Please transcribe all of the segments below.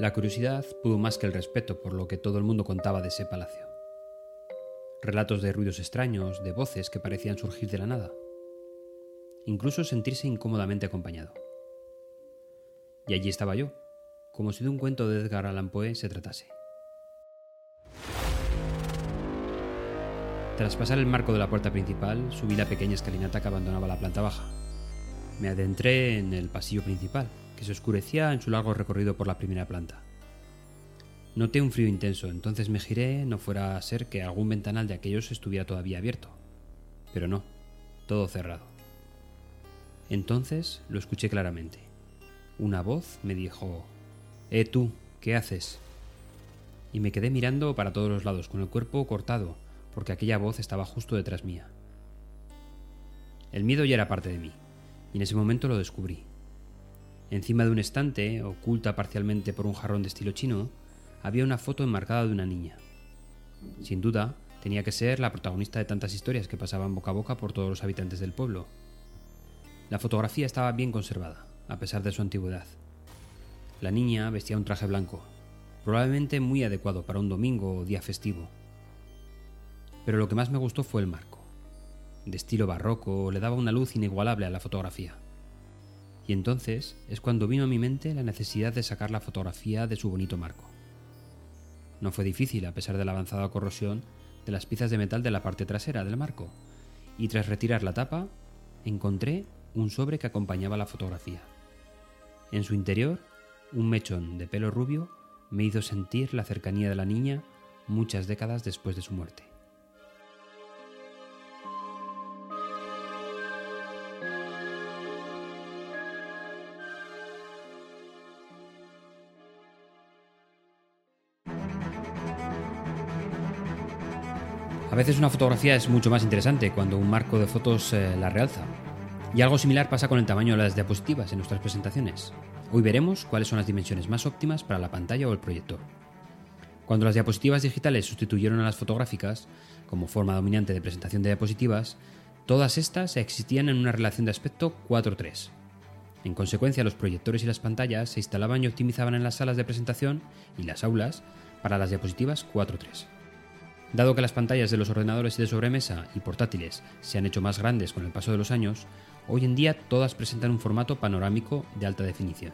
La curiosidad pudo más que el respeto por lo que todo el mundo contaba de ese palacio. Relatos de ruidos extraños, de voces que parecían surgir de la nada. Incluso sentirse incómodamente acompañado. Y allí estaba yo, como si de un cuento de Edgar Allan Poe se tratase. Tras pasar el marco de la puerta principal, subí la pequeña escalinata que abandonaba la planta baja. Me adentré en el pasillo principal, que se oscurecía en su largo recorrido por la primera planta. Noté un frío intenso, entonces me giré, no fuera a ser que algún ventanal de aquellos estuviera todavía abierto. Pero no, todo cerrado. Entonces lo escuché claramente. Una voz me dijo, Eh tú, ¿qué haces? Y me quedé mirando para todos los lados, con el cuerpo cortado, porque aquella voz estaba justo detrás mía. El miedo ya era parte de mí, y en ese momento lo descubrí. Encima de un estante, oculta parcialmente por un jarrón de estilo chino, había una foto enmarcada de una niña. Sin duda, tenía que ser la protagonista de tantas historias que pasaban boca a boca por todos los habitantes del pueblo. La fotografía estaba bien conservada, a pesar de su antigüedad. La niña vestía un traje blanco, probablemente muy adecuado para un domingo o día festivo. Pero lo que más me gustó fue el marco. De estilo barroco, le daba una luz inigualable a la fotografía. Y entonces es cuando vino a mi mente la necesidad de sacar la fotografía de su bonito marco. No fue difícil, a pesar de la avanzada corrosión de las piezas de metal de la parte trasera del marco, y tras retirar la tapa, encontré un sobre que acompañaba la fotografía. En su interior, un mechón de pelo rubio me hizo sentir la cercanía de la niña muchas décadas después de su muerte. A veces una fotografía es mucho más interesante cuando un marco de fotos eh, la realza. Y algo similar pasa con el tamaño de las diapositivas en nuestras presentaciones. Hoy veremos cuáles son las dimensiones más óptimas para la pantalla o el proyector. Cuando las diapositivas digitales sustituyeron a las fotográficas como forma dominante de presentación de diapositivas, todas estas existían en una relación de aspecto 4:3. En consecuencia, los proyectores y las pantallas se instalaban y optimizaban en las salas de presentación y las aulas para las diapositivas 4:3. Dado que las pantallas de los ordenadores de sobremesa y portátiles se han hecho más grandes con el paso de los años, hoy en día todas presentan un formato panorámico de alta definición.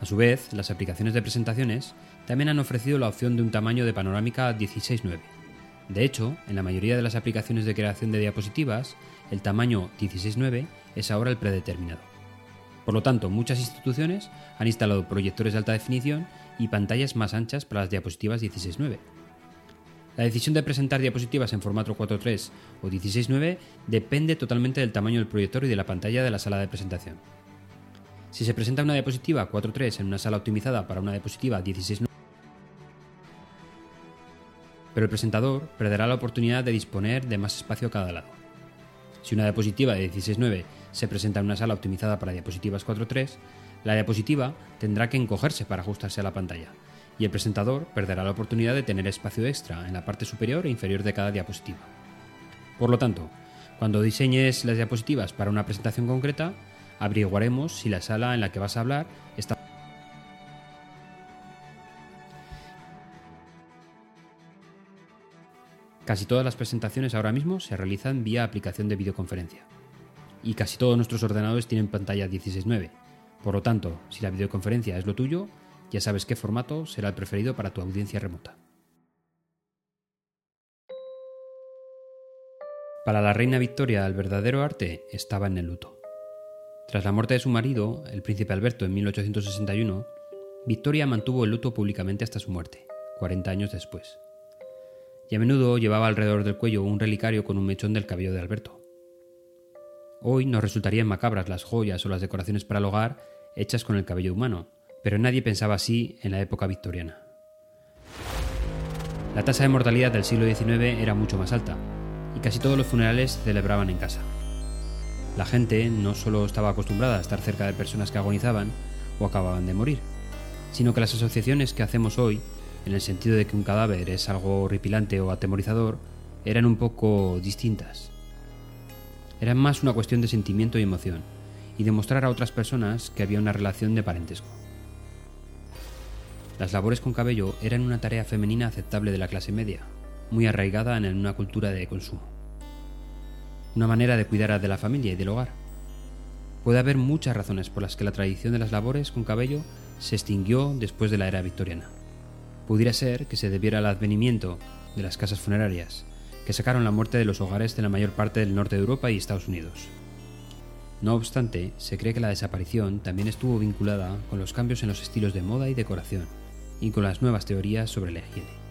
A su vez, las aplicaciones de presentaciones también han ofrecido la opción de un tamaño de panorámica 16:9. De hecho, en la mayoría de las aplicaciones de creación de diapositivas, el tamaño 16:9 es ahora el predeterminado. Por lo tanto, muchas instituciones han instalado proyectores de alta definición y pantallas más anchas para las diapositivas 16:9 la decisión de presentar diapositivas en formato 4.3 o 16.9 depende totalmente del tamaño del proyector y de la pantalla de la sala de presentación. Si se presenta una diapositiva 4.3 en una sala optimizada para una diapositiva 16.9, pero el presentador perderá la oportunidad de disponer de más espacio a cada lado. Si una diapositiva de 16.9 se presenta en una sala optimizada para diapositivas 4.3, la diapositiva tendrá que encogerse para ajustarse a la pantalla, y el presentador perderá la oportunidad de tener espacio extra en la parte superior e inferior de cada diapositiva. Por lo tanto, cuando diseñes las diapositivas para una presentación concreta, averiguaremos si la sala en la que vas a hablar está Casi todas las presentaciones ahora mismo se realizan vía aplicación de videoconferencia. Y casi todos nuestros ordenadores tienen pantalla 16.9. Por lo tanto, si la videoconferencia es lo tuyo, ya sabes qué formato será el preferido para tu audiencia remota. Para la reina Victoria el verdadero arte estaba en el luto. Tras la muerte de su marido, el príncipe Alberto, en 1861, Victoria mantuvo el luto públicamente hasta su muerte, 40 años después. Y a menudo llevaba alrededor del cuello un relicario con un mechón del cabello de Alberto. Hoy nos resultarían macabras las joyas o las decoraciones para el hogar hechas con el cabello humano, pero nadie pensaba así en la época victoriana. La tasa de mortalidad del siglo XIX era mucho más alta, y casi todos los funerales se celebraban en casa. La gente no solo estaba acostumbrada a estar cerca de personas que agonizaban o acababan de morir, sino que las asociaciones que hacemos hoy, en el sentido de que un cadáver es algo horripilante o atemorizador, eran un poco distintas. Eran más una cuestión de sentimiento y emoción, y demostrar a otras personas que había una relación de parentesco. Las labores con cabello eran una tarea femenina aceptable de la clase media, muy arraigada en una cultura de consumo. Una manera de cuidar de la familia y del hogar. Puede haber muchas razones por las que la tradición de las labores con cabello se extinguió después de la era victoriana. Pudiera ser que se debiera al advenimiento de las casas funerarias, que sacaron la muerte de los hogares de la mayor parte del norte de Europa y Estados Unidos. No obstante, se cree que la desaparición también estuvo vinculada con los cambios en los estilos de moda y decoración, y con las nuevas teorías sobre la higiene.